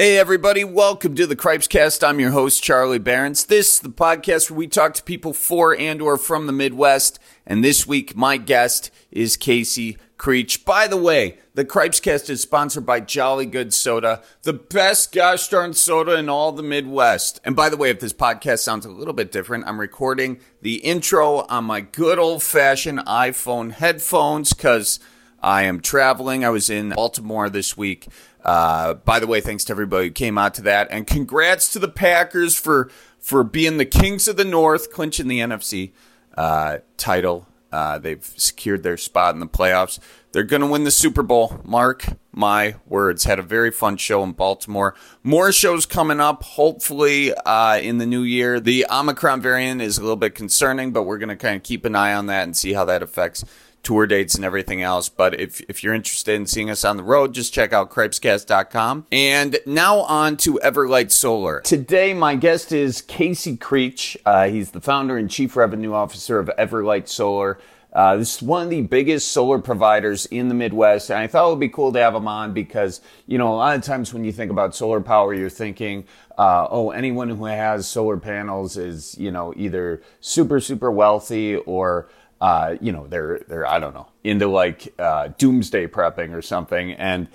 Hey, everybody, welcome to the Cripescast. I'm your host, Charlie Berens. This is the podcast where we talk to people for and or from the Midwest. And this week, my guest is Casey Creech. By the way, the Cripescast is sponsored by Jolly Good Soda, the best gosh darn soda in all the Midwest. And by the way, if this podcast sounds a little bit different, I'm recording the intro on my good old fashioned iPhone headphones because I am traveling. I was in Baltimore this week uh, by the way, thanks to everybody who came out to that, and congrats to the Packers for for being the Kings of the North, clinching the NFC uh, title. Uh, they've secured their spot in the playoffs. They're going to win the Super Bowl. Mark my words. Had a very fun show in Baltimore. More shows coming up, hopefully uh, in the new year. The Omicron variant is a little bit concerning, but we're going to kind of keep an eye on that and see how that affects tour dates and everything else. But if, if you're interested in seeing us on the road, just check out cripescast.com. And now on to Everlight Solar. Today, my guest is Casey Creech. Uh, he's the founder and chief revenue officer of Everlight Solar. Uh, this is one of the biggest solar providers in the Midwest, and I thought it would be cool to have him on because, you know, a lot of times when you think about solar power, you're thinking, uh, oh, anyone who has solar panels is, you know, either super, super wealthy or uh, you know, they're they're I don't know into like uh, doomsday prepping or something, and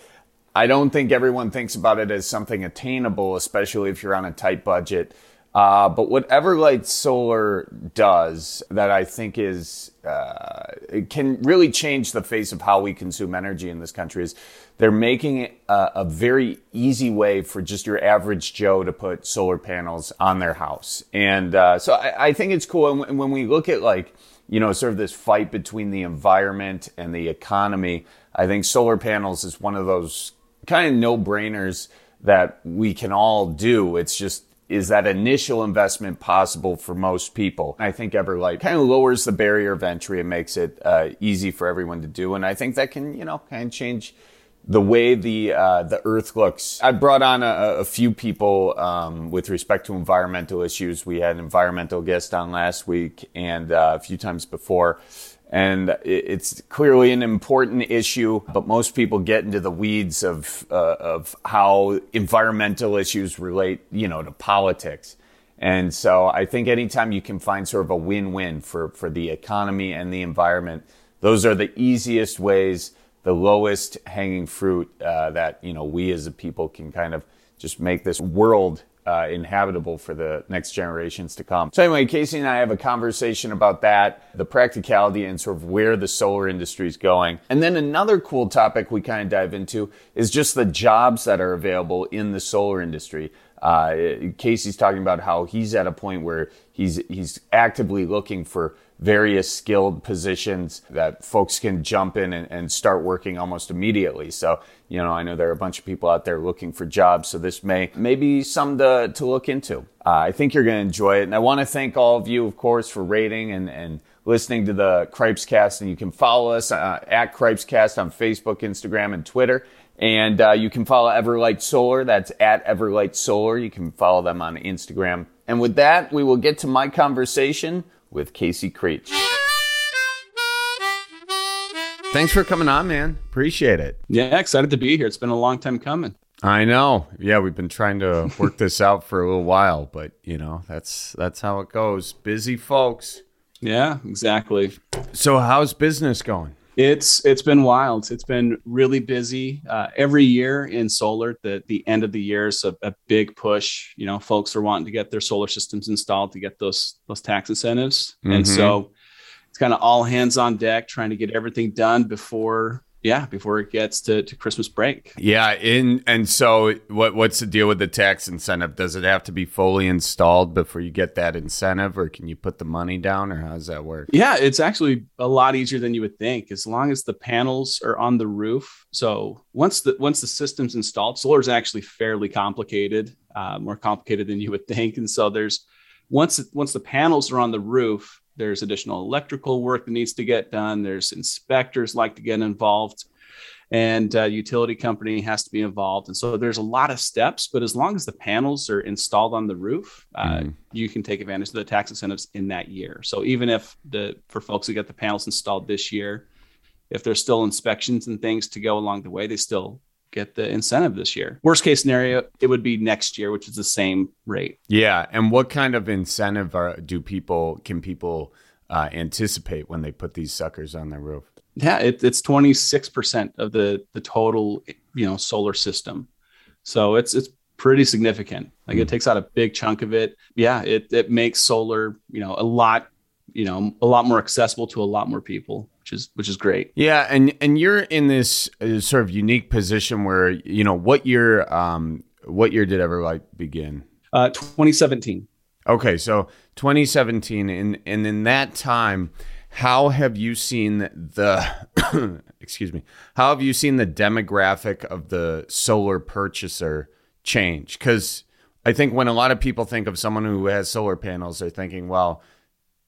I don't think everyone thinks about it as something attainable, especially if you're on a tight budget. Uh, but what Everlight Solar does that I think is uh, it can really change the face of how we consume energy in this country is they're making it a, a very easy way for just your average Joe to put solar panels on their house, and uh, so I, I, think it's cool. And when we look at like you know, sort of this fight between the environment and the economy. I think solar panels is one of those kind of no brainers that we can all do. It's just, is that initial investment possible for most people? I think Everlight kind of lowers the barrier of entry and makes it uh, easy for everyone to do. And I think that can, you know, kind of change the way the uh, the Earth looks. I brought on a, a few people um, with respect to environmental issues. We had an environmental guest on last week and uh, a few times before. And it's clearly an important issue, but most people get into the weeds of uh, of how environmental issues relate, you know, to politics. And so I think anytime you can find sort of a win-win for, for the economy and the environment, those are the easiest ways the lowest hanging fruit uh, that you know we as a people can kind of just make this world uh, inhabitable for the next generations to come. So anyway, Casey and I have a conversation about that, the practicality and sort of where the solar industry is going. And then another cool topic we kind of dive into is just the jobs that are available in the solar industry. Uh, Casey's talking about how he's at a point where he's he's actively looking for various skilled positions that folks can jump in and, and, start working almost immediately. So, you know, I know there are a bunch of people out there looking for jobs, so this may, may be some to, to look into. Uh, I think you're going to enjoy it. And I want to thank all of you, of course, for rating and, and listening to the Cripescast. And you can follow us uh, at Cripescast on Facebook, Instagram, and Twitter. And uh, you can follow Everlight Solar. That's at Everlight Solar. You can follow them on Instagram. And with that, we will get to my conversation with Casey Creech. Thanks for coming on, man. Appreciate it. Yeah, excited to be here. It's been a long time coming. I know. Yeah, we've been trying to work this out for a little while, but you know, that's that's how it goes. Busy folks. Yeah, exactly. So, how's business going? It's it's been wild. It's been really busy. Uh, every year in solar, the the end of the year is a, a, big push. You know, folks are wanting to get their solar systems installed to get those those tax incentives, mm-hmm. and so it's kind of all hands on deck, trying to get everything done before yeah, before it gets to, to Christmas break. Yeah, in and so what what's the deal with the tax incentive? Does it have to be fully installed before you get that incentive or can you put the money down or how does that work? Yeah, it's actually a lot easier than you would think as long as the panels are on the roof. So once the once the system's installed, solar is actually fairly complicated, uh, more complicated than you would think. And so there's once once the panels are on the roof, there's additional electrical work that needs to get done. There's inspectors like to get involved, and uh, utility company has to be involved. And so there's a lot of steps. But as long as the panels are installed on the roof, uh, mm. you can take advantage of the tax incentives in that year. So even if the for folks who get the panels installed this year, if there's still inspections and things to go along the way, they still get the incentive this year. Worst case scenario, it would be next year, which is the same rate. Yeah, and what kind of incentive are, do people can people uh, anticipate when they put these suckers on their roof? Yeah, it, it's twenty six percent of the the total you know solar system, so it's it's pretty significant. Like mm. it hmm. takes out a big chunk of it. Yeah, it it makes solar you know a lot you know a lot more accessible to a lot more people which is which is great. Yeah, and and you're in this uh, sort of unique position where you know what year um what year did Everlight begin? Uh 2017. Okay, so 2017 and and in that time how have you seen the excuse me how have you seen the demographic of the solar purchaser change cuz I think when a lot of people think of someone who has solar panels they're thinking well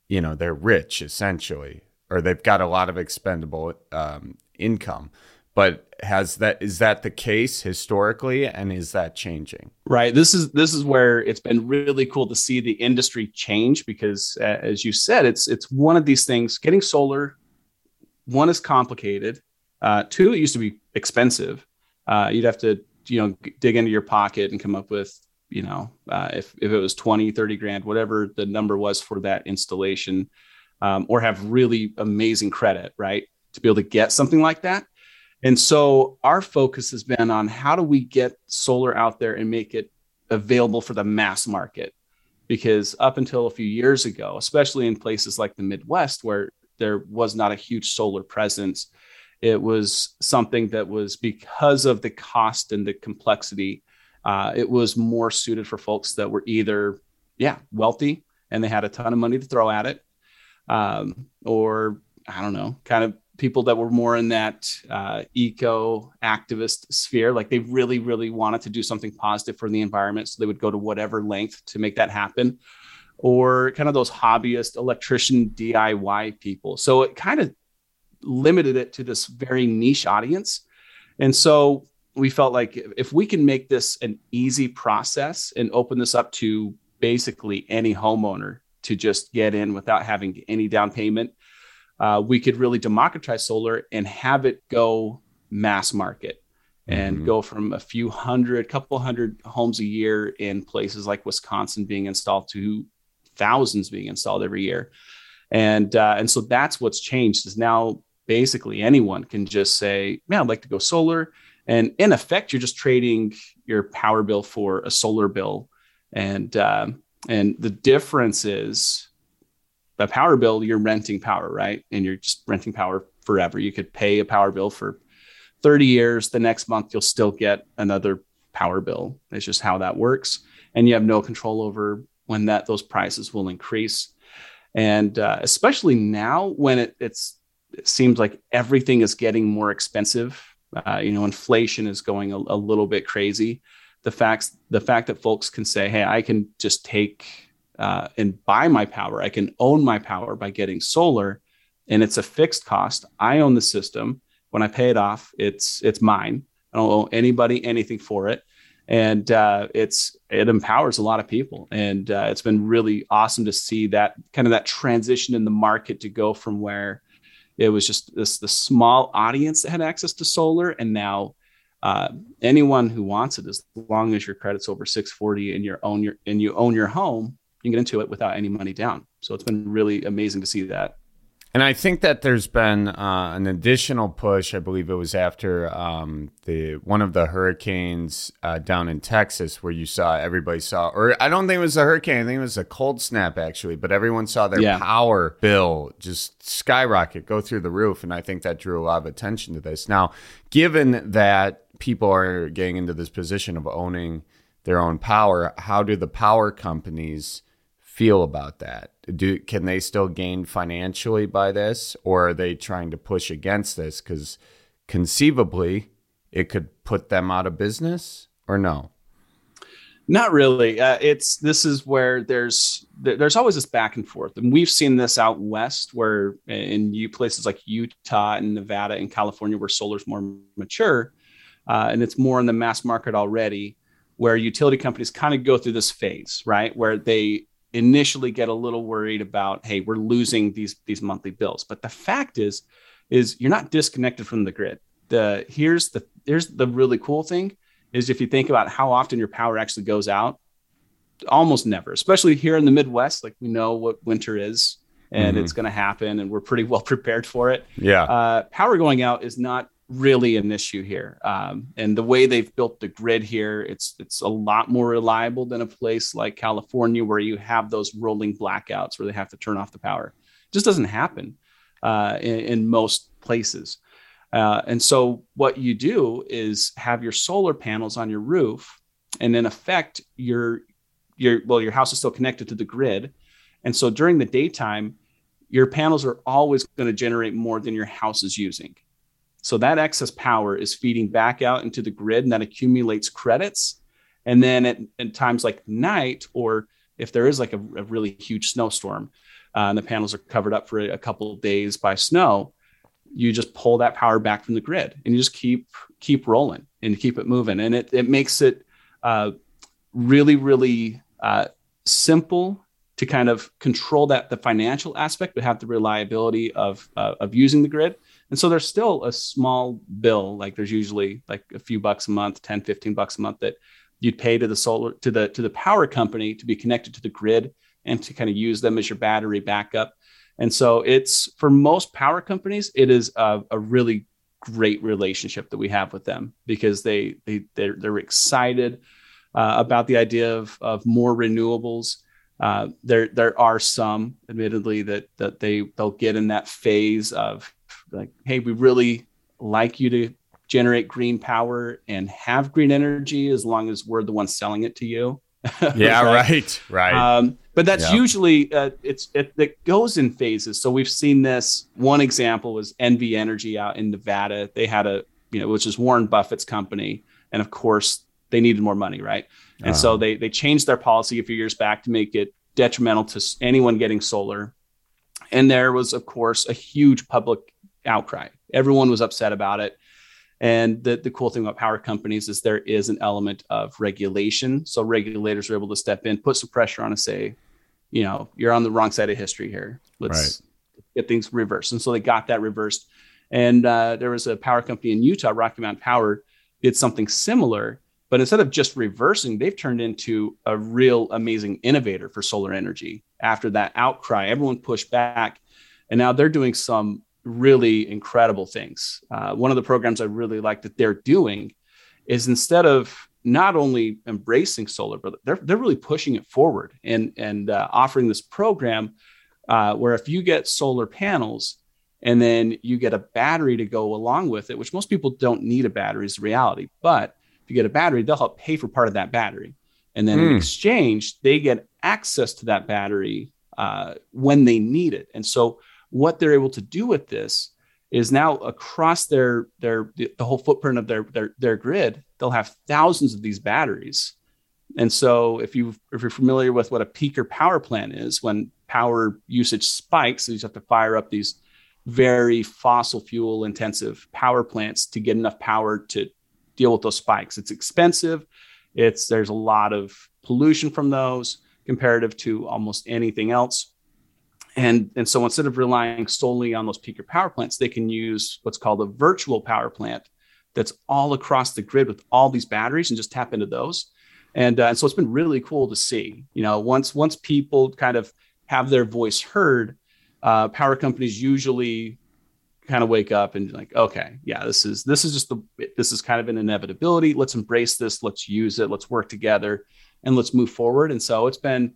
you know they're rich essentially or they've got a lot of expendable um, income. But has that is that the case historically, and is that changing? Right. This is this is where it's been really cool to see the industry change because, uh, as you said, it's it's one of these things. Getting solar, one is complicated. Uh, two, it used to be expensive. Uh, you'd have to you know dig into your pocket and come up with you know uh, if if it was 20 30 grand whatever the number was for that installation um, or have really amazing credit, right? To be able to get something like that. And so our focus has been on how do we get solar out there and make it available for the mass market? Because up until a few years ago, especially in places like the Midwest where there was not a huge solar presence, it was something that was because of the cost and the complexity, uh, it was more suited for folks that were either, yeah, wealthy and they had a ton of money to throw at it, um, or I don't know, kind of people that were more in that uh, eco activist sphere. Like they really, really wanted to do something positive for the environment. So they would go to whatever length to make that happen. Or kind of those hobbyist electrician DIY people. So it kind of limited it to this very niche audience. And so we felt like if we can make this an easy process and open this up to basically any homeowner to just get in without having any down payment. Uh, we could really democratize solar and have it go mass market and mm-hmm. go from a few hundred, couple hundred homes a year in places like Wisconsin being installed to thousands being installed every year. And uh, and so that's what's changed is now basically anyone can just say, "Man, I'd like to go solar. And in effect, you're just trading your power bill for a solar bill. And um, and the difference is a power bill, you're renting power, right? And you're just renting power forever. You could pay a power bill for 30 years. The next month, you'll still get another power bill. It's just how that works. And you have no control over when that those prices will increase. And uh, especially now when it, it's, it seems like everything is getting more expensive. Uh, you know, inflation is going a, a little bit crazy the facts the fact that folks can say hey i can just take uh, and buy my power. I can own my power by getting solar and it's a fixed cost. I own the system. When i pay it off it's it's mine. I don't owe anybody anything for it. And uh, it's it empowers a lot of people. And uh, it's been really awesome to see that kind of that transition in the market to go from where it was just this the small audience that had access to solar and now uh, anyone who wants it, as long as your credit's over 640 and you own your and you own your home, you can get into it without any money down. So it's been really amazing to see that. And I think that there's been uh, an additional push. I believe it was after um, the one of the hurricanes uh, down in Texas, where you saw everybody saw, or I don't think it was a hurricane. I think it was a cold snap actually, but everyone saw their yeah. power bill just skyrocket, go through the roof, and I think that drew a lot of attention to this. Now, given that people are getting into this position of owning their own power, how do the power companies feel about that? Do can they still gain financially by this, or are they trying to push against this because conceivably it could put them out of business, or no? Not really. Uh, it's this is where there's there's always this back and forth, and we've seen this out west, where in you places like Utah and Nevada and California, where solar's more mature, uh, and it's more in the mass market already, where utility companies kind of go through this phase, right, where they initially get a little worried about, hey, we're losing these these monthly bills. But the fact is, is you're not disconnected from the grid. The here's the there's the really cool thing is if you think about how often your power actually goes out, almost never, especially here in the Midwest. Like we know what winter is and mm-hmm. it's going to happen and we're pretty well prepared for it. Yeah. Uh, power going out is not really an issue here. Um, and the way they've built the grid here, it's it's a lot more reliable than a place like California where you have those rolling blackouts where they have to turn off the power. It just doesn't happen uh, in, in, most places. Uh, and so what you do is have your solar panels on your roof, and in effect, your your well, your house is still connected to the grid. And so during the daytime, your panels are always going to generate more than your house is using. So that excess power is feeding back out into the grid and that accumulates credits. And then at, at times like night, or if there is like a, a really huge snowstorm uh, and the panels are covered up for a, couple days by snow, you just pull that power back from the grid and you just keep keep rolling and keep it moving. And it, it makes it uh, really, really uh, simple to kind of control that the financial aspect, but have the reliability of uh, of using the grid. And so there's still a small bill, like there's usually like a few bucks a month, 10, 15 bucks a month that you'd pay to the solar to the to the power company to be connected to the grid and to kind of use them as your battery backup. And so it's for most power companies, it is a, a really great relationship that we have with them because they they they're, they're excited uh, about the idea of of more renewables. Uh, there there are some, admittedly, that that they they'll get in that phase of like, hey, we really like you to generate green power and have green energy as long as we're the ones selling it to you. yeah, right, right. Um, but that's yep. usually uh, it's it, it, goes in phases. So we've seen this. One example was NV Energy out in Nevada. They had a you know which is Warren Buffett's company, and of course they needed more money, right? And uh-huh. so they they changed their policy a few years back to make it detrimental to anyone getting solar. And there was, of course, a huge public outcry. Everyone was upset about it. And the, the cool thing about power companies is there is an element of regulation. So regulators are able to step in, put some pressure on and say, you know, you're on the wrong side of history here. Let's right. get things reversed. And so they got that reversed. And uh, there was a power company in Utah, Rocky Mountain Power, did something similar. But instead of just reversing, they've turned into a real amazing innovator for solar energy. After that outcry, everyone pushed back. And now they're doing some really incredible things. Uh, one of the programs I really like that they're doing is instead of not only embracing solar, but they're, they're really pushing it forward and, and uh, offering this program uh, where if you get solar panels and then you get a battery to go along with it, which most people don't need a battery is the reality. But if you get a battery, they'll help pay for part of that battery. And then mm. in hmm. exchange, they get access to that battery uh, when they need it. And so what they're able to do with this is now across their their the whole footprint of their their their grid they'll have thousands of these batteries. And so if you if you're familiar with what a peaker power plant is when power usage spikes you just have to fire up these very fossil fuel intensive power plants to get enough power to deal with those spikes. It's expensive. It's there's a lot of pollution from those comparative to almost anything else and, and so instead of relying solely on those peaker power plants, they can use what's called a virtual power plant that's all across the grid with all these batteries and just tap into those. And, uh, and so it's been really cool to see, you know, once, once people kind of have their voice heard, uh, power companies usually kind of wake up and like, okay, yeah, this is, this is just the, this is kind of an inevitability. Let's embrace this. Let's use it. Let's work together and let's move forward. And so it's been,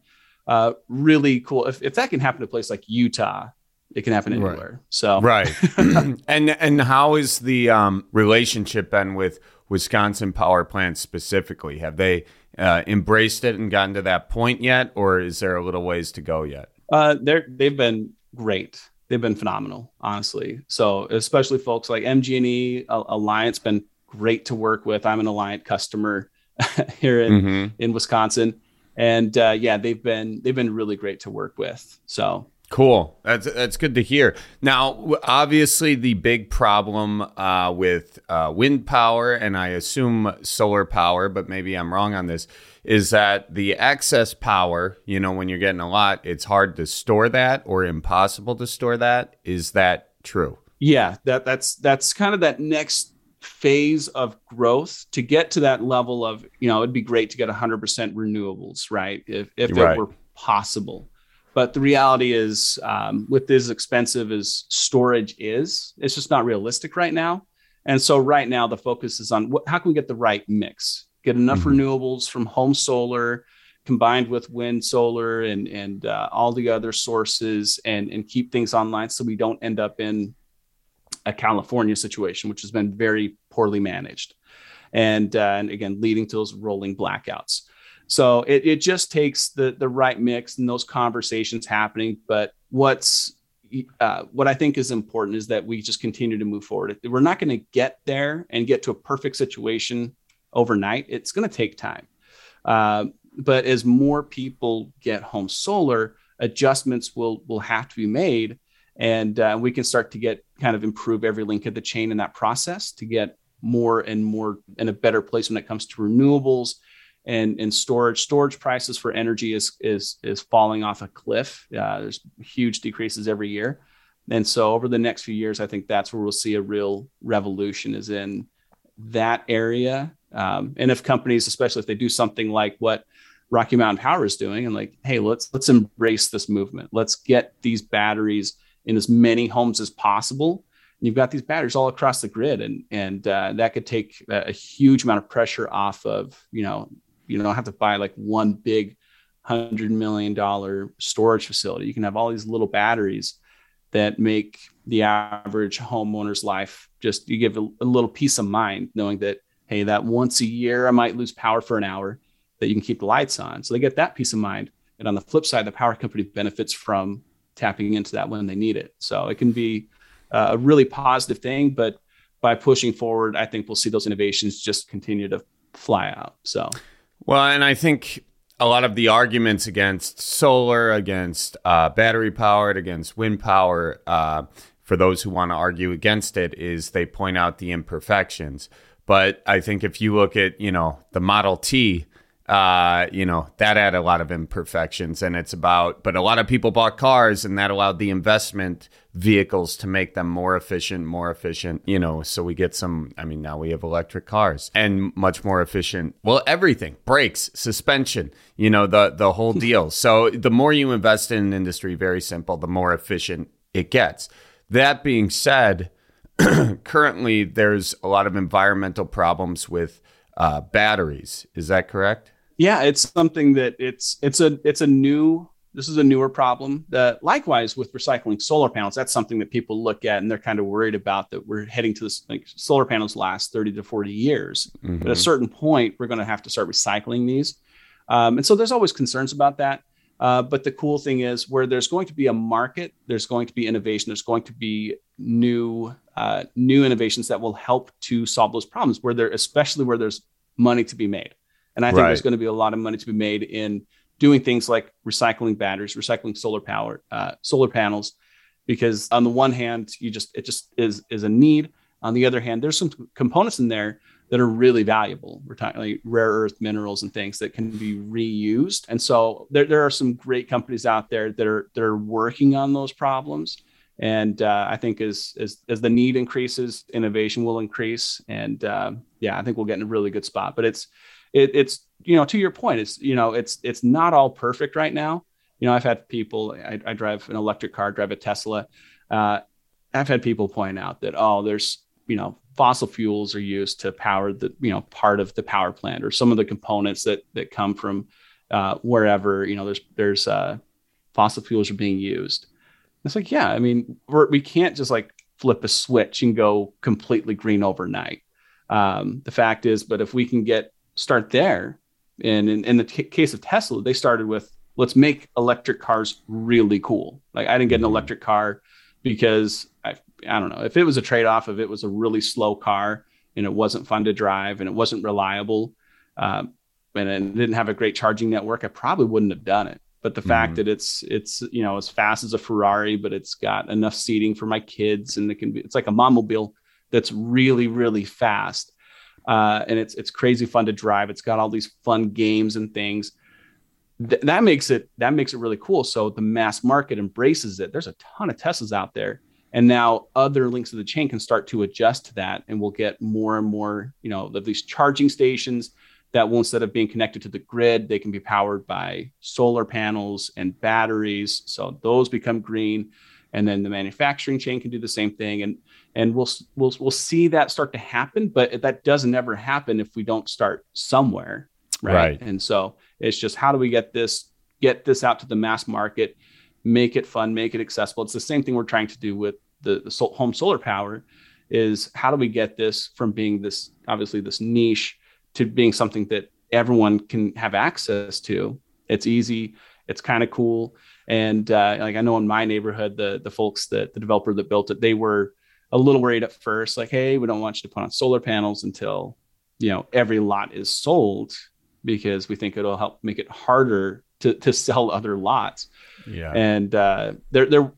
uh, really cool. If, if that can happen to a place like Utah, it can happen anywhere. Right. So right. and and how is the um, relationship been with Wisconsin power plants specifically? Have they uh, embraced it and gotten to that point yet, or is there a little ways to go yet? Uh, they're they've been great. They've been phenomenal, honestly. So especially folks like MG&E Alliant's been great to work with. I'm an Alliant customer here in mm-hmm. in Wisconsin and uh, yeah, they've been they've been really great to work with. So Cool. That's that's good to hear. Now, obviously, the big problem uh, with uh, wind power, and I assume solar power, but maybe I'm wrong on this, is that the excess power. You know, when you're getting a lot, it's hard to store that or impossible to store that. Is that true? Yeah, that that's that's kind of that next phase of growth to get to that level of you know it'd be great to get 100% renewables right if, if right. it were possible but the reality is um, with as expensive as storage is it's just not realistic right now and so right now the focus is on what, how can we get the right mix get enough mm-hmm. renewables from home solar combined with wind solar and and uh, all the other sources and and keep things online so we don't end up in a California situation, which has been very poorly managed, and, uh, and again leading to those rolling blackouts. So it, it just takes the the right mix and those conversations happening. But what's uh, what I think is important is that we just continue to move forward. We're not going to get there and get to a perfect situation overnight. It's going to take time. Uh, but as more people get home solar, adjustments will will have to be made and uh, we can start to get kind of improve every link of the chain in that process to get more and more in a better place when it comes to renewables and, and storage. Storage prices for energy is is is falling off a cliff. Uh, there's huge decreases every year, and so over the next few years, I think that's where we'll see a real revolution is in that area. Um, and if companies, especially if they do something like what Rocky Mountain Power is doing, and like, hey, let's let's embrace this movement. Let's get these batteries in as many homes as possible. And you've got these batteries all across the grid, and and uh, that could take a huge amount of pressure off of you know you don't have to buy like one big hundred million dollar storage facility. You can have all these little batteries that make the average homeowner's life just you give a, a little peace of mind knowing that hey that once a year I might lose power for an hour that you can keep the lights on. So they get that peace of mind. And on the flip side, the power company benefits from tapping into that when they need it. So it can be uh, a really positive thing, but by pushing forward, I think we'll see those innovations just continue to fly out. So, well, and I think a lot of the arguments against solar, against uh, battery powered, against wind power, uh, for those who want to argue against it, is they point out the imperfections. But I think if you look at, you know, the Model T, uh, you know, that had a lot of imperfections and it's about, but a lot of people bought cars and that allowed the investment vehicles to make them more efficient, more efficient, you know, so we get some, I mean, now we have electric cars and much more efficient. Well, everything, brakes, suspension, you know, the, the whole deal. so the more you invest in an industry, very simple, the more efficient it gets. That being said, currently there's a lot of environmental problems with uh, batteries. Is that correct? Yeah it's something that it's it's a it's a new this is a newer problem that likewise with recycling solar panels that's something that people look at and they're kind of worried about that we're heading to this like solar panels last 30 to 40 years mm-hmm. but at a mm-hmm. certain point we're going to have to start recycling these um, and so there's always concerns about that uh, but the cool thing is where there's going to be a market there's going to be innovation there's going to be new uh, new innovations that will help to solve those problems where there especially where there's money to be made and I think right. there's going to be a lot of money to be made in doing things like recycling batteries, recycling solar power, uh, solar panels, because on the one hand, you just it just is is a need. On the other hand, there's some components in there that are really valuable. We're talking like rare earth minerals and things that can be reused. And so there, there are some great companies out there that are that are working on those problems. And uh, I think as, as as the need increases, innovation will increase. And uh, yeah, I think we'll get in a really good spot. But it's it, it's you know to your point it's you know it's it's not all perfect right now. You know i've had people i, I drive an electric car drive a tesla. Uh, i've had people point out that oh there's you know fossil fuels are used to power the you know part of the power plant or some of the components that that come from uh, wherever you know there's there's uh, fossil fuels are being used. It's like yeah i mean we're, we can't just like flip a switch and go completely green overnight. Um, the fact is but if we can get start there. And in, in the t- case of Tesla, they started with let's make electric cars really cool. Like I didn't get an mm-hmm. electric car because I, I don't know if it was a trade off of it was a really slow car and it wasn't fun to drive and it wasn't reliable um, and it didn't have a great charging network. I probably wouldn't have done it. But the mm-hmm. fact that it's it's you know as fast as a Ferrari, but it's got enough seating for my kids and it can be it's like a mobile that's really really fast uh, and it's it's crazy fun to drive. It's got all these fun games and things. Th- that makes it that makes it really cool. So the mass market embraces it. There's a ton of Teslas out there, and now other links of the chain can start to adjust to that and we'll get more and more you know of these charging stations that will instead of being connected to the grid they can be powered by solar panels and batteries so those become green and then the manufacturing chain can do the same thing and and we'll we'll we'll see that start to happen but that doesn't ever happen if we don't start somewhere right, right. and so it's just how do we get this get this out to the mass market make it fun, make it accessible. It's the same thing we're trying to do with the, the home solar power is how do we get this from being this obviously this niche to being something that everyone can have access to. It's easy, it's kind of cool. And uh, like I know in my neighborhood, the the folks that the developer that built it, they were a little worried at first, like, hey, we don't want you to put on solar panels until you know every lot is sold because we think it'll help make it harder to to sell other lots. Yeah. And uh, there there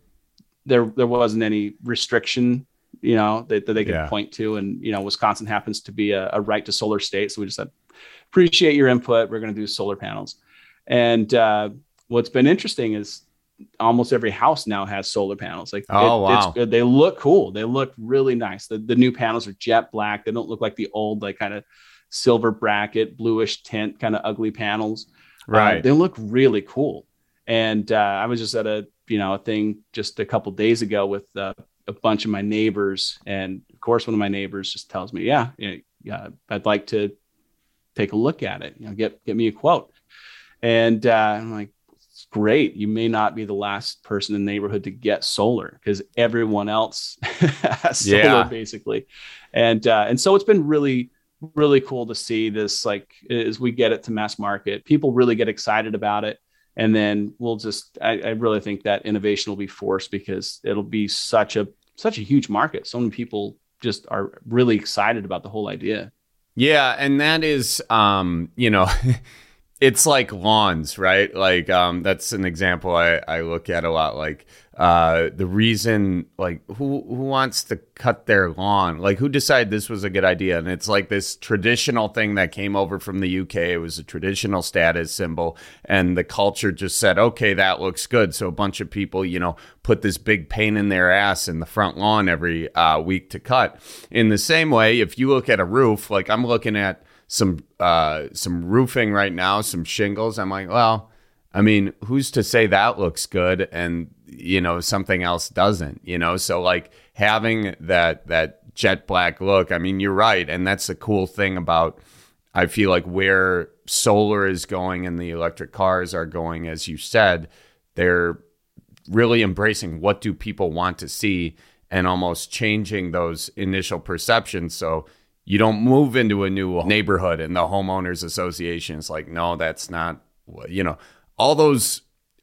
there there wasn't any restriction, you know, that, that they could yeah. point to. And you know, Wisconsin happens to be a, a, right to solar state, so we just said, appreciate your input. We're going to do solar panels. And uh, what's been interesting is almost every house now has solar panels. Like, oh it, wow, they look cool. They look really nice. The the new panels are jet black. They don't look like the old like kind of silver bracket, bluish tint, kind of ugly panels. Uh, right. Uh, they look really cool. And uh, I was just at a you know a thing just a couple days ago with uh, a bunch of my neighbors, and of course one of my neighbors just tells me, yeah, yeah, I'd like to take a look at it. You know, get get me a quote. And uh, I'm like, great. You may not be the last person in the neighborhood to get solar because everyone else has solar basically. And uh, and so it's been really really cool to see this like as we get it to mass market people really get excited about it and then we'll just I, I, really think that innovation will be forced because it'll be such a such a huge market so many people just are really excited about the whole idea yeah and that is um you know it's like lawns right? Like um that's an example i i look at a lot like uh, the reason like who who wants to cut their lawn? Like who decided this was a good idea? And it's like this traditional thing that came over from the UK it was a traditional status symbol and the culture just said okay that looks good. So a bunch of people you know put this big pain in their ass in the front lawn every uh, week to cut. In the same way if you look at a roof like I'm looking at some uh, some roofing right now some shingles I'm like well I mean, who's to say that looks good and you know something else doesn't? You know, so like having that that jet black look. I mean, you're right, and that's the cool thing about. I feel like where solar is going and the electric cars are going, as you said, they're really embracing what do people want to see and almost changing those initial perceptions. So you don't move into a new neighborhood and the homeowners association is like, no, that's not, you know, all those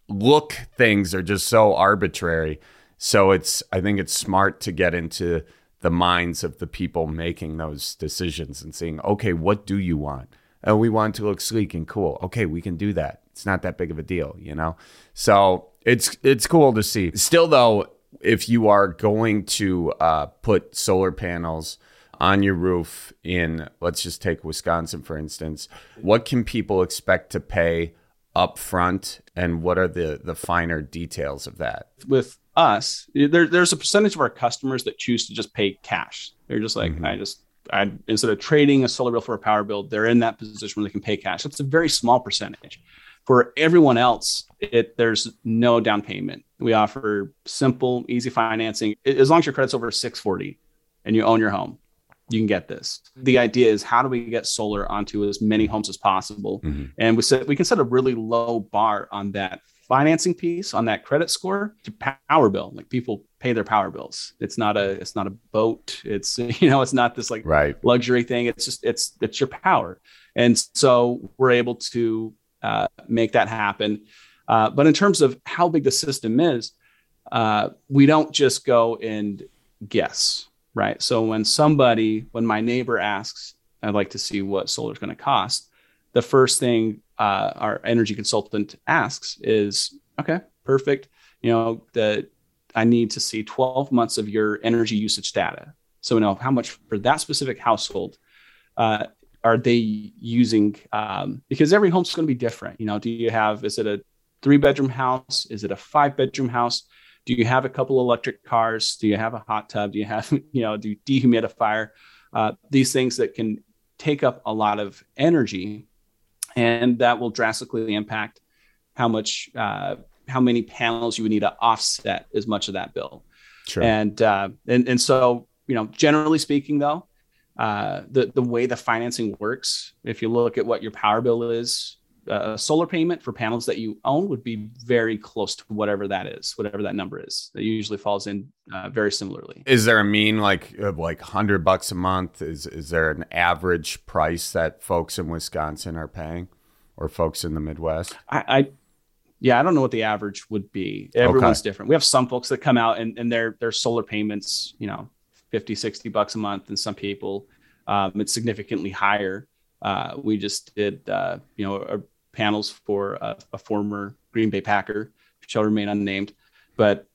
look things are just so arbitrary. So it's I think it's smart to get into the minds of the people making those decisions and seeing, okay, what do you want? Oh, we want to look sleek and cool. Okay, we can do that. It's not that big of a deal, you know? So it's it's cool to see. Still though, if you are going to uh, put solar panels on your roof in let's just take Wisconsin for instance, what can people expect to pay up front and what are the the finer details of that? With us there, there's a percentage of our customers that choose to just pay cash. They're just like mm-hmm. i just I, instead of trading a solar bill for a power bill they're in that position where they can pay cash. It's a very small percentage. For everyone else it there's no down payment. We offer simple easy financing. As long as your credit's over 640 and you own your home you can get this. The idea is how do we get solar onto as many homes as possible? Mm-hmm. And we said we can set a really low bar on that financing piece, on that credit score to power bill. Like people pay their power bills. It's not a it's not a boat. It's you know, it's not this like right. luxury thing. It's just it's it's your power. And so we're able to uh, make that happen. Uh, but in terms of how big the system is, uh, we don't just go and guess right? So when somebody, when my neighbor asks, I'd like to see what solar is going to cost, the first thing uh, our energy consultant asks is, okay, perfect. You know, that I need to see 12 months of your energy usage data. So we know how much for that specific household uh, are they using? Um, because every home's going to be different. You know, do you have, is it a three bedroom house? Is it a five bedroom house? Do you have a couple electric cars? Do you have a hot tub? Do you have, you know, do dehumidifier? Uh, these things that can take up a lot of energy, and that will drastically impact how much, uh, how many panels you would need to offset as much of that bill. Sure. And uh, and and so you know, generally speaking, though, uh, the the way the financing works, if you look at what your power bill is a solar payment for panels that you own would be very close to whatever that is, whatever that number is. It usually falls in uh, very similarly. Is there a mean like like hundred bucks a month? Is is there an average price that folks in Wisconsin are paying, or folks in the Midwest? I, I yeah, I don't know what the average would be. Everyone's okay. different. We have some folks that come out and, and their their solar payments, you know, 50, 60 bucks a month, and some people um, it's significantly higher. Uh, we just did, uh, you know, a panels for a, a, former Green Bay Packer, shall remain unnamed, but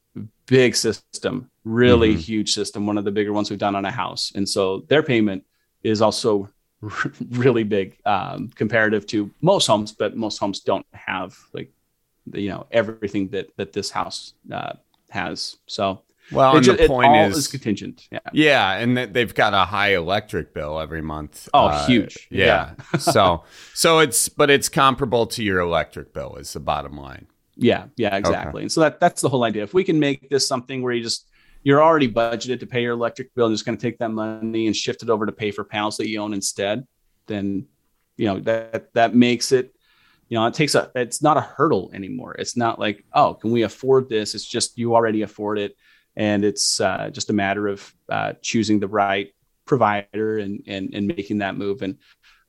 big system, really mm-hmm. huge system, one of the bigger ones we've done on a house. And so their payment is also really big um, comparative to most homes, but most homes don't have like, the, you know, everything that that this house uh, has. So well, and just, the point is, is, contingent. Yeah. Yeah. And they've got a high electric bill every month. Oh, uh, huge. Yeah. yeah. so, so it's, but it's comparable to your electric bill is the bottom line. Yeah. Yeah, exactly. Okay. And so that, that's the whole idea. If we can make this something where you just, you're already budgeted to pay your electric bill and just going to take that money and shift it over to pay for panels that you own instead, then, you know, that, that makes it, you know, it takes a, it's not a hurdle anymore. It's not like, oh, can we afford this? It's just, you already afford it and it's uh, just a matter of uh, choosing the right provider and and and making that move. And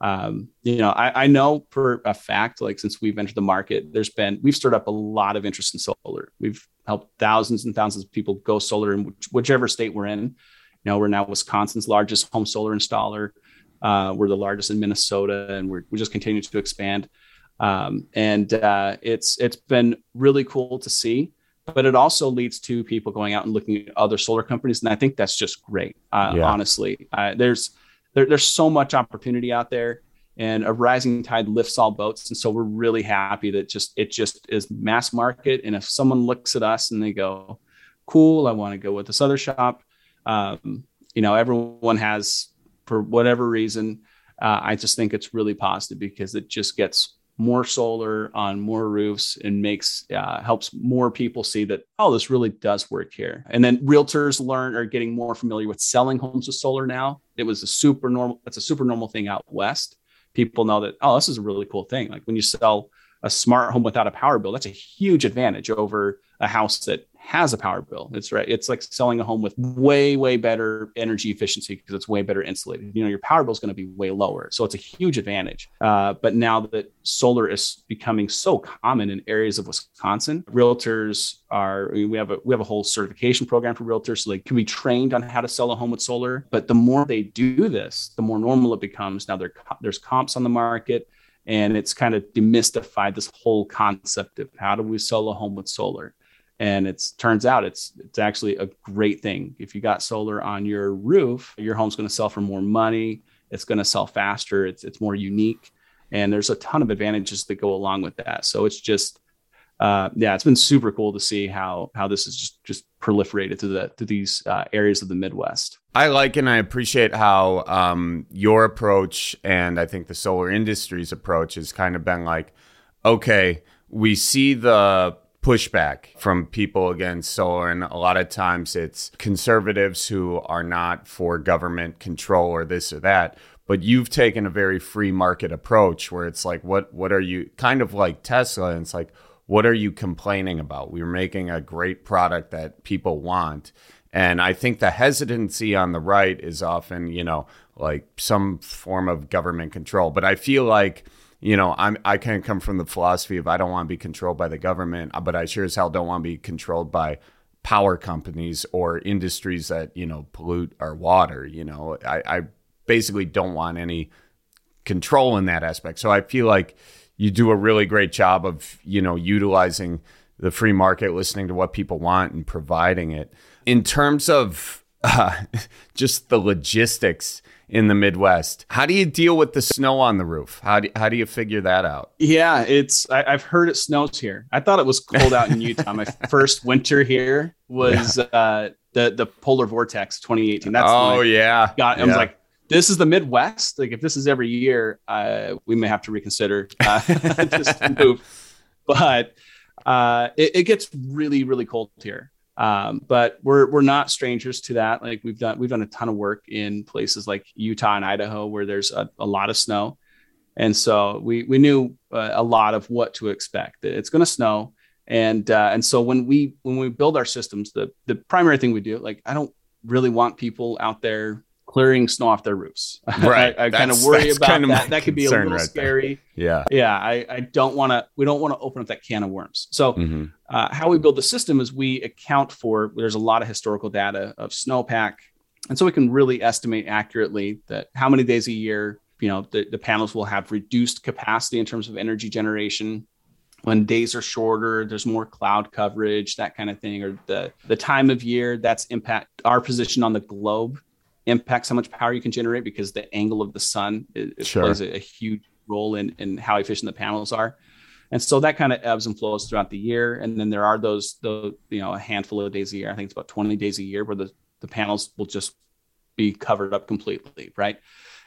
um, you know, I, I, know for a fact, like since we've entered the market, there's been we've stirred up a lot of interest in solar. We've helped thousands and thousands of people go solar in which, whichever state we're in. You know, we're now Wisconsin's largest home solar installer. Uh, we're the largest in Minnesota, and we're we just continuing to expand. Um, and uh, it's it's been really cool to see but it also leads to people going out and looking at other solar companies and i think that's just great uh, yeah. honestly uh, there's there, there's so much opportunity out there and a rising tide lifts all boats and so we're really happy that just it just is mass market and if someone looks at us and they go cool i want to go with this other shop um, you know everyone has for whatever reason uh, i just think it's really positive because it just gets more solar on more roofs and makes uh, helps more people see that oh this really does work here. And then realtors learn are getting more familiar with selling homes with solar now. It was a super normal it's a super normal thing out west. People know that oh this is a really cool thing. Like when you sell a smart home without a power bill that's a huge advantage over a house that has a power bill. It's right. It's like selling a home with way, way better energy efficiency because it's way better insulated. You know, your power bill is going to be way lower. So it's a huge advantage. Uh, but now that solar is becoming so common in areas of Wisconsin, realtors are, we have a, we have a whole certification program for realtors. So they can be trained on how to sell a home with solar. But the more they do this, the more normal it becomes. Now there, there's comps on the market and it's kind of demystified this whole concept of how do we sell a home with solar and it turns out it's it's actually a great thing. If you got solar on your roof your home's going to sell for more money. It's going to sell faster. It's it's more unique. And there's a ton of advantages that go along with that. So it's just uh, yeah it's been super cool to see how how this is just just proliferated to the to these uh, areas of the midwest. I like and i appreciate how um, your approach and i think the solar industry's approach has kind of been like okay we see the pushback from people against solar. And a lot of times it's conservatives who are not for government control or this or that. But you've taken a very free market approach where it's like, what, what are you kind of like Tesla? And it's like, what are you complaining about? We're making a great product that people want. And I think the hesitancy on the right is often, you know, like some form of government control. But I feel like, you know, I'm I can come from the philosophy of I don't want to be controlled by the government, but I sure as hell don't want to be controlled by power companies or industries that you know pollute our water. You know, I, I basically don't want any control in that aspect. So I feel like you do a really great job of you know utilizing the free market, listening to what people want, and providing it. In terms of uh, just the logistics in the Midwest. How do you deal with the snow on the roof? How do, how do you figure that out? Yeah, it's I, have heard it snows here. I thought it was cold out in Utah. My first winter here was yeah. uh, the the polar vortex 2018. That's oh yeah. Got I was like, this is the Midwest. Like if this is every year, uh, we may have to reconsider uh, just move. But uh, it, it, gets really really cold here. Um, but we're we're not strangers to that. Like we've done we've done a ton of work in places like Utah and Idaho where there's a, a lot of snow, and so we we knew uh, a lot of what to expect. That it's going to snow, and uh, and so when we when we build our systems, the the primary thing we do, like I don't really want people out there clearing snow off their roofs. Right. I, I kind of worry about that. That could be a little right scary. There. Yeah. Yeah. I, I don't want to, we don't want to open up that can of worms. So mm-hmm. uh, how we build the system is we account for, there's a lot of historical data of snowpack. And so we can really estimate accurately that how many days a year, you know, the, the panels will have reduced capacity in terms of energy generation when days are shorter there's more cloud coverage that kind of thing or the the time of year that's impact our position on the globe impacts how much power you can generate because the angle of the sun it, sure. plays a, a, huge role in, in how efficient the panels are. And so that kind of ebbs and flows throughout the year. And then there are those, those, you know, a handful of days a year. I think it's about 20 days a year where the, the panels will just be covered up completely. Right.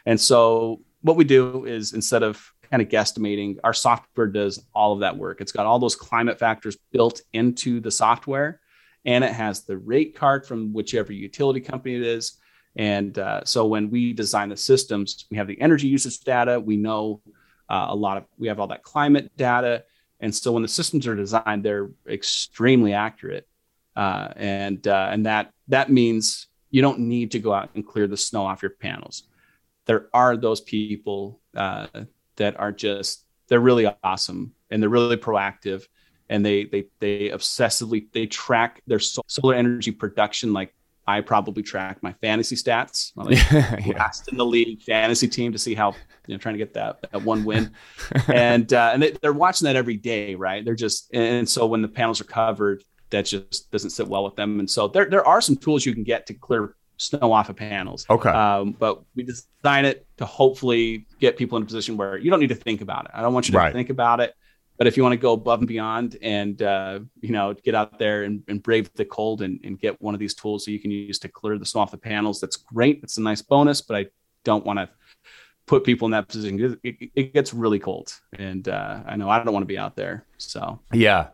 And so what we do is instead of kind of guesstimating, our software does all of that work. It's got all those climate factors built into the software and it has the rate card from whichever utility company it is and uh, so when we design the systems, we have the energy usage data. We know uh, a lot of, we have all that climate data. And so when the systems are designed, they're extremely accurate. Uh, and uh, and that that means you don't need to go out and clear the snow off your panels. There are those people uh, that are just they're really awesome and they're really proactive and they they they obsessively they track their solar energy production like I probably track my fantasy stats. Like yeah. last in the league fantasy team to see how you know trying to get that, that one win, and uh, and they, are watching that every day, right? They're just and so when the panels are covered, that just doesn't sit well with them. And so there there are some tools you can get to clear snow off of panels. Okay. Um, but we design it to hopefully get people in a position where you don't need to think about it. I don't want you to right. think about it. But if you want to go above and beyond and uh, you know get out there and, and brave the cold and, and, get one of these tools so you can use to clear the snow off the panels, that's great. It's a nice bonus, but I don't want to put people in that position. It, it, it gets really cold, and uh, I know I don't want to be out there. So yeah.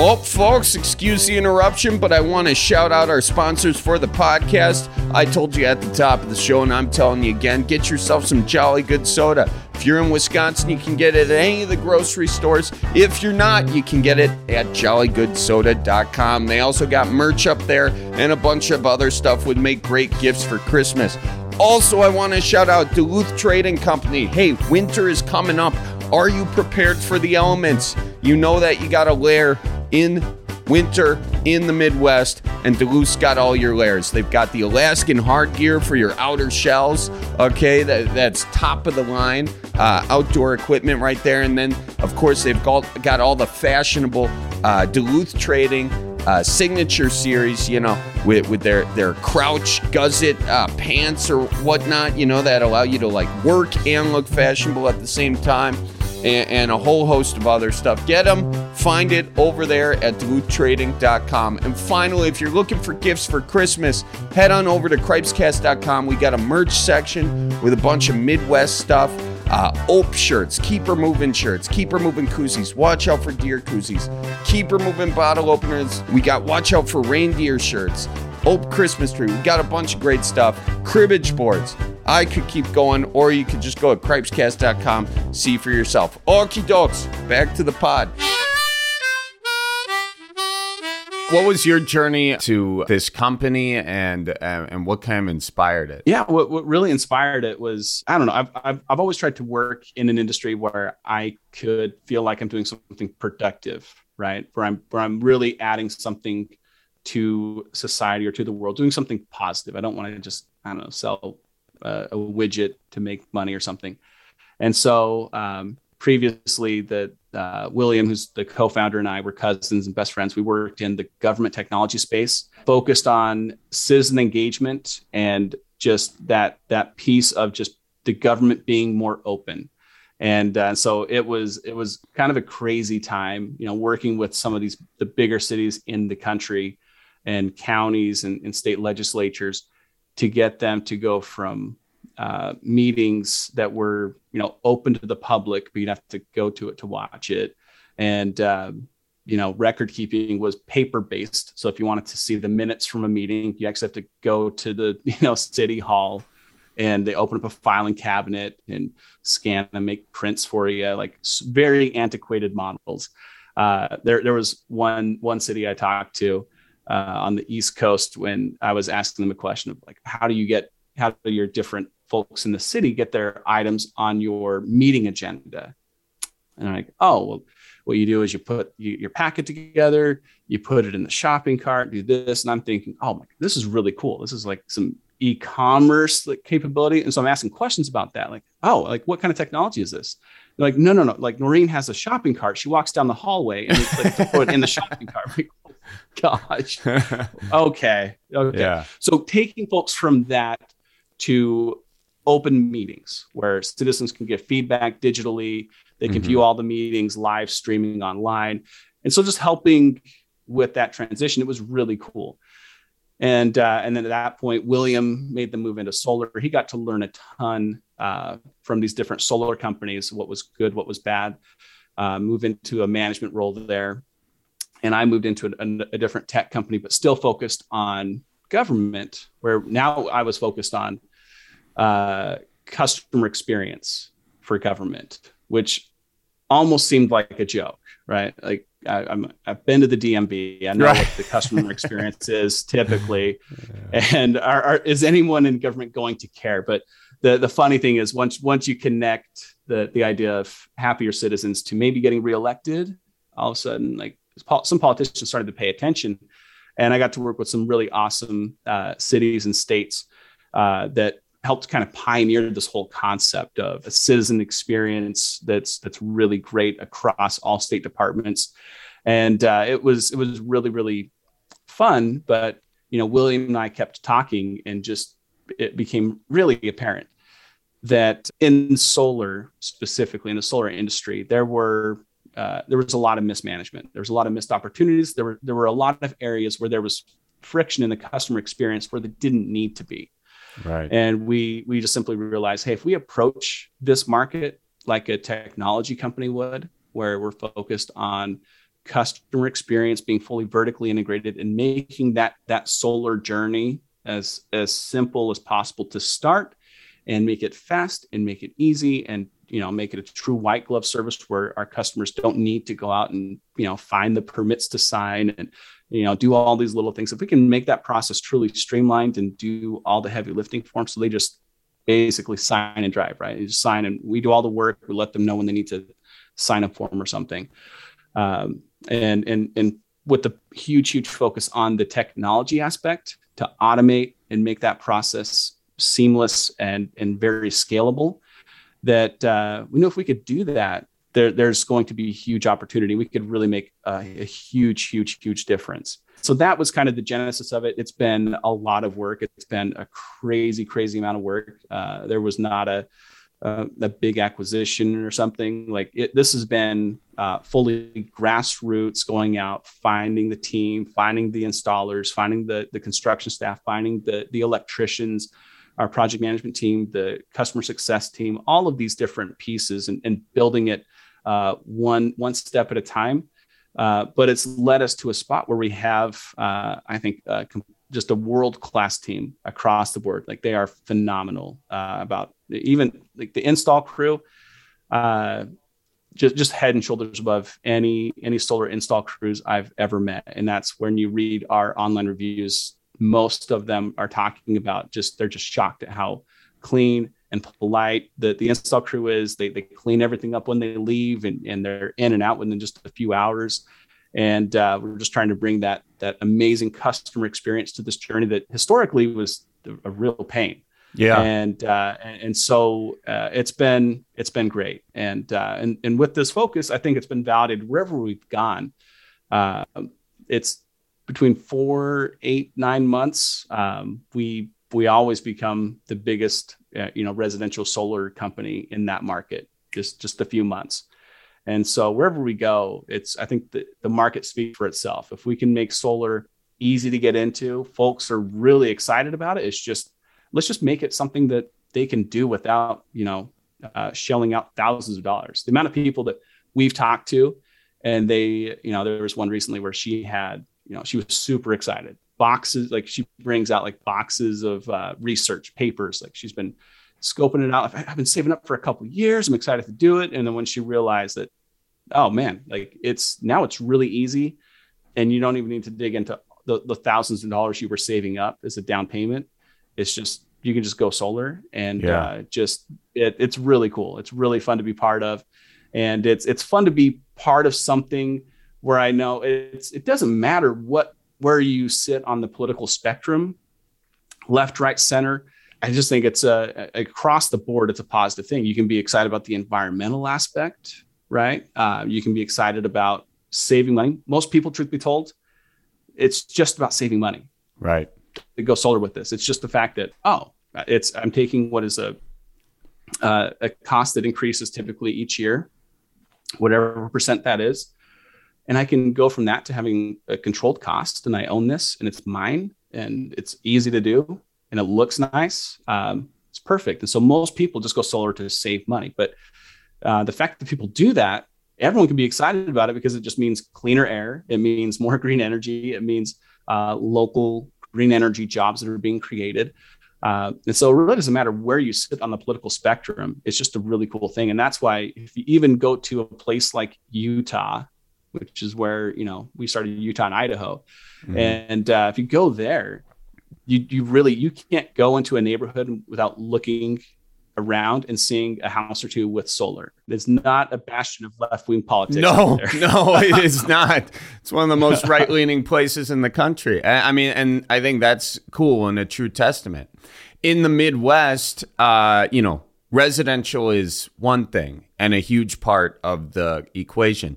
Oh, folks, excuse the interruption, but I want to shout out our sponsors for the podcast. I told you at the top of the show, and I'm telling you again get yourself some Jolly Good soda. If you're in Wisconsin, you can get it at any of the grocery stores. If you're not, you can get it at jollygoodsoda.com. They also got merch up there and a bunch of other stuff would make great gifts for Christmas. Also, I want to shout out Duluth Trading Company. Hey, winter is coming up. Are you prepared for the elements? You know that you got to layer in winter in the Midwest, and Duluth's got all your layers. They've got the Alaskan hard gear for your outer shells. Okay, that, that's top of the line uh, outdoor equipment right there. And then, of course, they've got, got all the fashionable uh, Duluth trading. Uh, signature series, you know, with, with their their crouch gusset uh, pants or whatnot, you know, that allow you to like work and look fashionable at the same time and, and, a whole host of other stuff. Get them, find it over there at duluthtrading.com. And finally, if you're looking for gifts for Christmas, head on over to cripescast.com. We got a merch section with a bunch of Midwest stuff. Uh, Ope shirts, keeper moving shirts, keeper moving koozies. Watch out for deer koozies, keeper moving bottle openers. We got watch out for reindeer shirts, Ope Christmas tree. We got a bunch of great stuff. Cribbage boards. I could keep going, or you could just go to cripescast.com, see for yourself. Okie dokes, back to the pod. What was your journey to this company, and uh, and what kind of inspired it? Yeah, what, what really inspired it was I don't know. I've, I've I've always tried to work in an industry where I could feel like I'm doing something productive, right? Where I'm where I'm really adding something to society or to the world, doing something positive. I don't want to just I don't know sell a widget to make money or something. And so um, previously that uh, William, who's the co-founder, and I were cousins and best friends. We worked in the government technology space, focused on citizen engagement and just that that piece of just the government being more open. And uh, so it was it was kind of a crazy time, you know, working with some of these the bigger cities in the country and counties and, and state legislatures to get them to go from uh, meetings that were you know open to the public, but you'd have to go to it to watch it, and um, you know record keeping was paper based. So if you wanted to see the minutes from a meeting, you actually have to go to the you know city hall, and they open up a filing cabinet and scan and make prints for you, like very antiquated models. Uh, there there was one one city I talked to. Uh, on the East Coast, when I was asking them a question of like, how do you get how do your different folks in the city get their items on your meeting agenda. And I'm like, oh, well, what you do is you put you, your packet together, you put it in the shopping cart, do this. And I'm thinking, oh my, this is really cool. This is like some e-commerce like capability. And so I'm asking questions about that. Like, oh, like what kind of technology is this? They're like, no, no, no. Like Noreen has a shopping cart. She walks down the hallway and it's like to put in the shopping cart. Like, oh, gosh. okay. Okay. Yeah. So taking folks from that to open meetings where citizens can get feedback digitally. They can mm-hmm. view all the meetings live streaming online. And so just helping with that transition, it was really cool. And uh, and then at that point, William made the move into solar. He got to learn a ton uh, from these different solar companies, what was good, what was bad. Uh, move into a management role there, and I moved into a, a different tech company, but still focused on government. Where now I was focused on uh, customer experience for government, which almost seemed like a joke, right? Like I, am I've been to the DMV. I know right. what the customer experience is typically, yeah. and are, are, is anyone in government going to care? But the the funny thing is, once once you connect the the idea of happier citizens to maybe getting reelected, all of a sudden, like some politicians started to pay attention, and I got to work with some really awesome uh, cities and states uh, that helped kind of pioneer this whole concept of a citizen experience that's that's really great across all state departments. And uh, it was it was really really fun but you know william and i kept talking and just it became really apparent that in solar specifically in the solar industry there were uh, there was a lot of mismanagement. There was a lot of missed opportunities. There were there were a lot of areas where there was friction in the customer experience where they didn't need to be Right. And we we just simply realized, hey, if we approach this market like a technology company would, where we're focused on customer experience being fully vertically integrated and making that that solar journey as as simple as possible to start and make it fast and make it easy and you know make it a true white glove service where our customers don't need to go out and you know find the permits to sign and you know do all these little things. If we can make that process truly streamlined and do all the heavy lifting for them so they just basically sign and drive right? You just sign and we do all the work we let them know when they need to sign a form or something. Um, and and and with the huge huge focus on the technology aspect to automate and make that process seamless and and very scalable that uh, we know if we could do that there, there's going to be huge opportunity. We could really make a, a, huge, huge, huge difference. So that was kind of the genesis of it. It's been a lot of work. It's been a crazy, crazy amount of work. Uh, there was not a, a, a big acquisition or something like it. This has been uh, fully grassroots, going out, finding the team, finding the installers, finding the the construction staff, finding the the electricians, our project management team, the customer success team, all of these different pieces, and, and building it uh, one one step at a time. Uh, but it's led us to a spot where we have, uh, I think, uh, just a world class team across the board. Like they are phenomenal. Uh, about even like the install crew, uh, just just head and shoulders above any any solar install crews I've ever met. And that's when you read our online reviews. Most of them are talking about just they're just shocked at how clean and polite the, the install crew is. They, they clean everything up when they leave and, and they're in and out within just a few hours. And uh, we're just trying to bring that, that amazing customer experience to this journey that historically was a real pain. Yeah, and uh, and, so uh, it's been it's been great, and uh, and and with this focus, I think it's been validated wherever we've gone. Uh, it's between four, eight, nine months. Um, we we always become the biggest uh, you know residential solar company in that market. Just just a few months. And so wherever we go, it's I think the, the market speaks for itself. If we can make solar easy to get into, folks are really excited about it. It's just let's just make it something that they can do without you know uh, shelling out thousands of dollars. The amount of people that we've talked to, and they you know there was one recently where she had you know she was super excited boxes like she brings out like boxes of uh, research papers. Like she's been scoping it out. I've been saving up for a couple years. I'm excited to do it. And then when she realized that oh man like it's now it's really easy and you don't even need to dig into the, the thousands of dollars you were saving up as a down payment it's just you can just go solar and yeah. uh, just it, it's really cool. It's really fun to be part of. And it's it's fun to be part of something where i know it's it doesn't matter what where you sit on the political spectrum left right center i just think it's a, a across the board it's a positive thing. You can be excited about the environmental aspect right? Uh, you can be excited about saving money. Most people truth be told it's just about saving money. Right. To go solar with this. It's just the fact that oh it's i'm taking what is a uh, a cost that increases typically each year whatever percent that is and I can go from that to having a controlled cost, and I own this, and it's mine, and it's easy to do, and it looks nice. Um, it's perfect. And so most people just go solar to save money. But uh, the fact that people do that, everyone can be excited about it because it just means cleaner air. It means more green energy. It means uh, local green energy jobs that are being created. Uh, and so it really doesn't matter where you sit on the political spectrum. It's just a really cool thing. And that's why if you even go to a place like Utah, which is where you know we started Utah and Idaho. Mm-hmm. And uh, if you go there, you you really you can't go into a neighborhood without looking around and seeing a house or two with solar. It's not a bastion of left wing politics. No, no, it is not. It's one of the most right leaning places in the country. I, I, mean, and I think that's cool and a true testament. In the Midwest, uh, you know, residential is one thing and a huge part of the equation.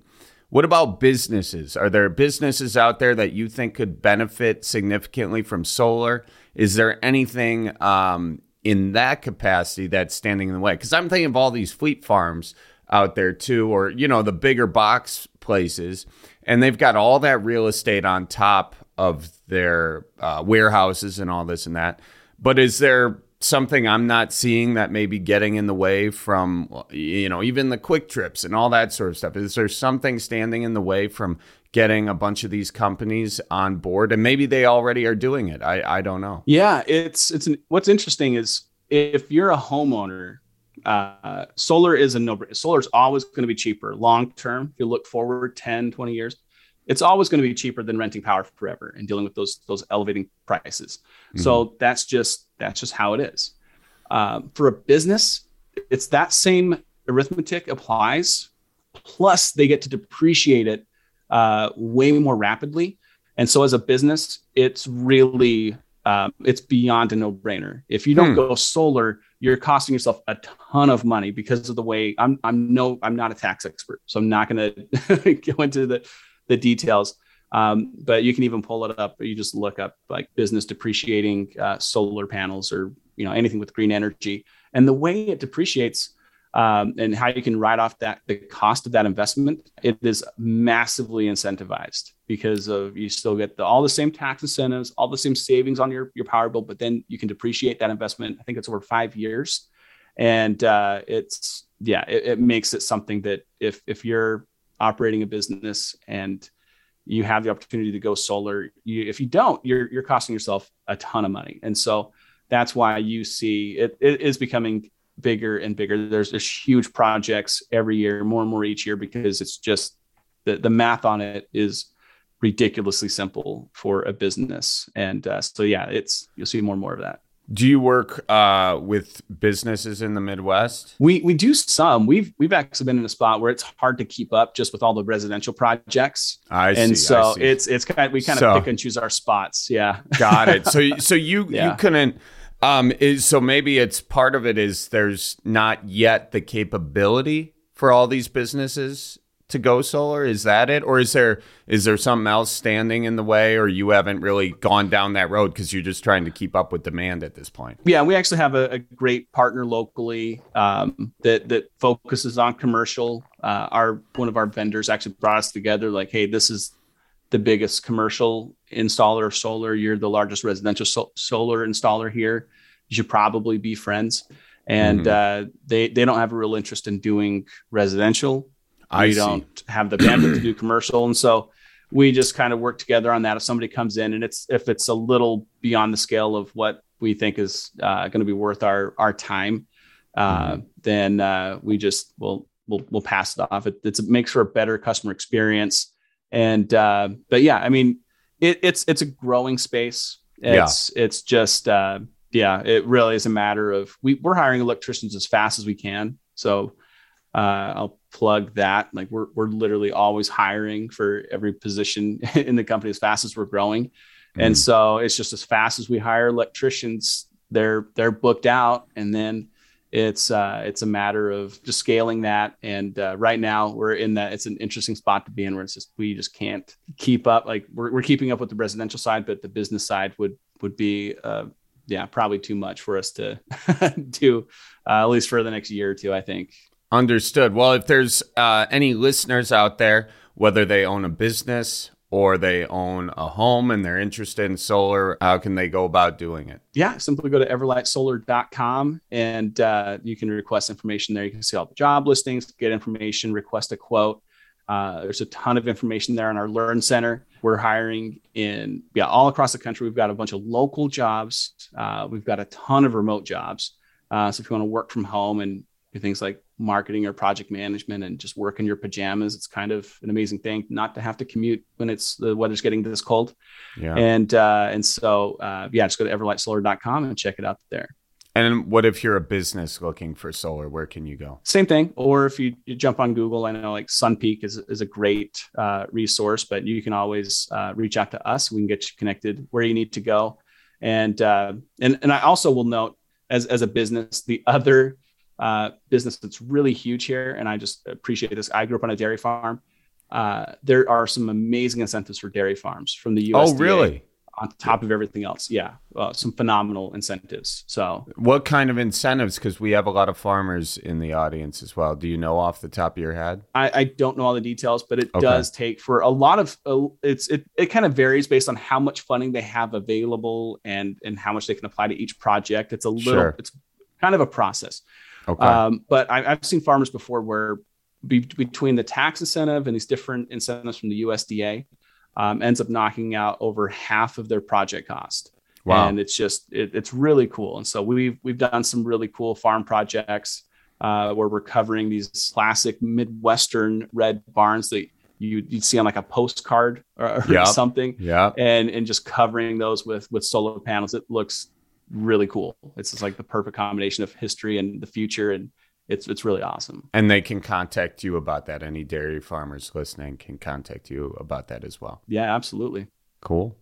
What about businesses? Are there businesses out there that you think could benefit significantly from solar? Is there anything um, in that capacity that's standing in the way? Because I'm thinking of all these fleet farms out there too, or you know the bigger box places, and they've got all that real estate on top of their uh, warehouses and all this and that. But is there something I'm not seeing that may be getting in the way from, you know, even the QuikTrips and all that sort of stuff? Is there something standing in the way from getting a bunch of these companies on board? And maybe they already are doing it. I, I don't know. Yeah, it's it's an, what's interesting is if you're a homeowner, uh, solar is a no. Solar is always going to be cheaper long term. If you look forward 10, 20 years, it's always going to be cheaper than renting power forever and dealing with those those elevating prices. Mm-hmm. So that's just that's just how it is. Um, for a business, it's that same arithmetic applies. Plus, they get to depreciate it uh, way more rapidly. And so, as a business, it's really um, it's beyond a no-brainer. If you don't hmm. go solar, you're costing yourself a ton of money because of the way I'm. I'm no, I'm not a tax expert, so I'm not going to go into the the details. Um, but you can even pull it up. You just look up like business depreciating uh, solar panels or you know anything with green energy, and the way it depreciates um, and how you can write off that the cost of that investment. It is massively incentivized because of you still get the, all the same tax incentives, all the same savings on your your power bill, but then you can depreciate that investment. I think it's over five years, and uh, it's yeah, it, it makes it something that if if you're operating a business and you have the opportunity to go solar. You, if you don't, you're you're costing yourself a ton of money, and so that's why you see it, it is becoming bigger and bigger. There's there's huge projects every year, more and more each year, because it's just the the math on it is ridiculously simple for a business, and uh, so yeah, it's you'll see more and more of that. Do you work uh, with businesses in the Midwest? We we do some. We've we've actually been in a spot where it's hard to keep up just with all the residential projects. I see. and see, so it's it's kind of, we kind so, of pick and choose our spots. Yeah, got it. So so you yeah. you couldn't Um, is, so maybe it's part of it is there's not yet the capability for all these businesses to go solar? Is that it, or is there is there something else standing in the way, or you haven't really gone down that road because you're just trying to keep up with demand at this point? Yeah, we actually have a, a great partner locally um, that that focuses on commercial. Uh, our one of our vendors actually brought us together. Like, hey, this is the biggest commercial installer of solar. You're the largest residential so- solar installer here. You should probably be friends. And mm-hmm. uh, they they don't have a real interest in doing residential I we see. don't have the bandwidth to do commercial, and so we just kind of work together on that. If somebody comes in and it's if it's a little beyond the scale of what we think is uh, going to be worth our our time, uh, mm-hmm. then uh, we just will we'll we'll pass it off. It, it makes for a better customer experience, and uh, but yeah, I mean it, it's it's a growing space. It's yeah. it's just uh, yeah, it really is a matter of we we're hiring electricians as fast as we can. So uh, I'll plug that. Like we're we're literally always hiring for every position in the company as fast as we're growing, mm-hmm. and so it's just as fast as we hire electricians, they're they're booked out, and then it's uh, it's a matter of just scaling that. And uh, right now we're in that. It's an interesting spot to be in where it's just we just can't keep up. Like we're we're keeping up with the residential side, but the business side would would be uh, yeah probably too much for us to do uh, at least for the next year or two. I think. Understood. Well, if there's uh, any listeners out there, whether they own a business or they own a home and they're interested in solar, how can they go about doing it? Yeah, simply go to everlightsolar.com and uh, you can request information there. You can see all the job listings, get information, request a quote. Uh, there's a ton of information there on our Learn Center. We're hiring in yeah all across the country. We've got a bunch of local jobs. Uh, we've got a ton of remote jobs. Uh, so if you want to work from home and do things like marketing or project management and just work in your pajamas. It's kind of an amazing thing not to have to commute when it's the weather's getting this cold. Yeah. And uh, and so uh, yeah, just go to everlightsolar.com and check it out there. And what if you're a business looking for solar? Where can you go? Same thing. Or if you, you jump on Google, I know like SunPeak is, is a great uh, resource, but you can always uh, reach out to us. We can get you connected where you need to go. And uh, and and I also will note as as a business, the other uh, business that's really huge here, and I just appreciate this. I grew up on a dairy farm. Uh, there are some amazing incentives for dairy farms from the USDA. Oh, really? On top of everything else, yeah, uh, some phenomenal incentives. So, what kind of incentives? Because we have a lot of farmers in the audience as well. Do you know off the top of your head? I, I don't know all the details, but it okay. does take for a lot of. Uh, it's it it kind of varies based on how much funding they have available and and how much they can apply to each project. It's a little. Sure. It's kind of a process. Okay. Um, but I, have seen farmers before where be, between the tax incentive and these different incentives from the USDA um, ends up knocking out over half of their project cost. Wow. And it's just it, it's really cool. And so we've we've done some really cool farm projects uh, where we're covering these classic Midwestern red barns that you you'd see on like a postcard or, yep. something. Yeah. And and just covering those with with solar panels. It looks really cool. It's just like the perfect combination of history and the future, and it's it's really awesome. And they can contact you about that. Any dairy farmers listening can contact you about that as well. Yeah, absolutely. Cool.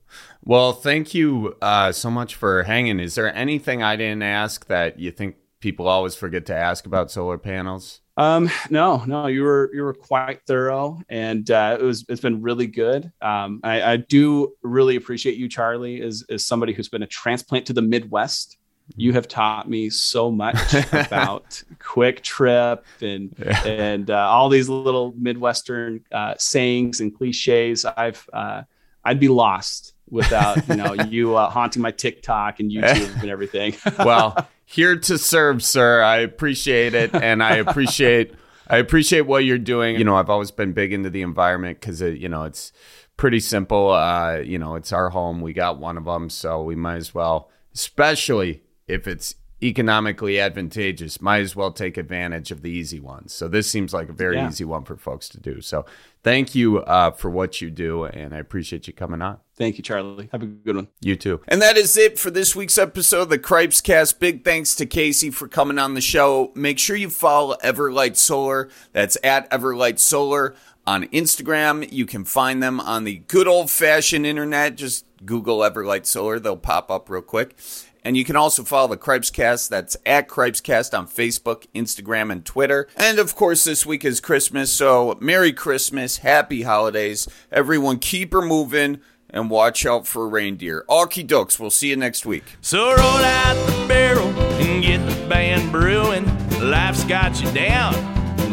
Well, thank you uh, so much for hanging. Is there anything I didn't ask that you think people always forget to ask about solar panels? Um, no, no, you were you were quite thorough, and uh, it was it's been really good. Um, I, I do really appreciate you, Charlie, as as somebody who's been a transplant to the Midwest. You have taught me so much about QuikTrip and yeah. and uh, all these little Midwestern uh, sayings and cliches. I've uh, I'd be lost without you know you uh, haunting my TikTok and YouTube and everything. well, here to serve, sir. I appreciate it, and I appreciate I appreciate what you're doing. You know, I've always been big into the environment because you know, it's pretty simple. Uh, you know, it's our home. We got one of them, so we might as well, especially if it's economically advantageous, might as well take advantage of the easy ones. So this seems like a very yeah. easy one for folks to do. So thank you uh, for what you do, and I appreciate you coming on. Thank you, Charlie. Have a good one. You too. And that is it for this week's episode of the Cripes Cast. Big thanks to Casey for coming on the show. Make sure you follow Everlight Solar. That's at Everlight Solar on Instagram. You can find them on the good old fashioned internet. Just Google Everlight Solar, they'll pop up real quick. And you can also follow the Cripescast. That's at Cripescast on Facebook, Instagram, and Twitter. And of course, this week is Christmas. So Merry Christmas, Happy Holidays. Everyone keep her moving and watch out for reindeer. Okie dokes. We'll see you next week. So roll out the barrel and get the band brewing. Life's got you down.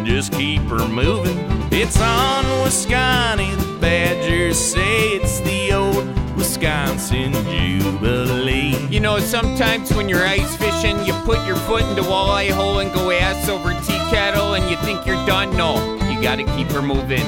Just keep her moving. It's on Wisconsin. The Badgers say it's the old Wisconsin Jubilee. You know, sometimes when you're ice fishing, you put your foot in the walleye hole and go ass over tea kettle and you think you're done. No, you gotta keep her moving.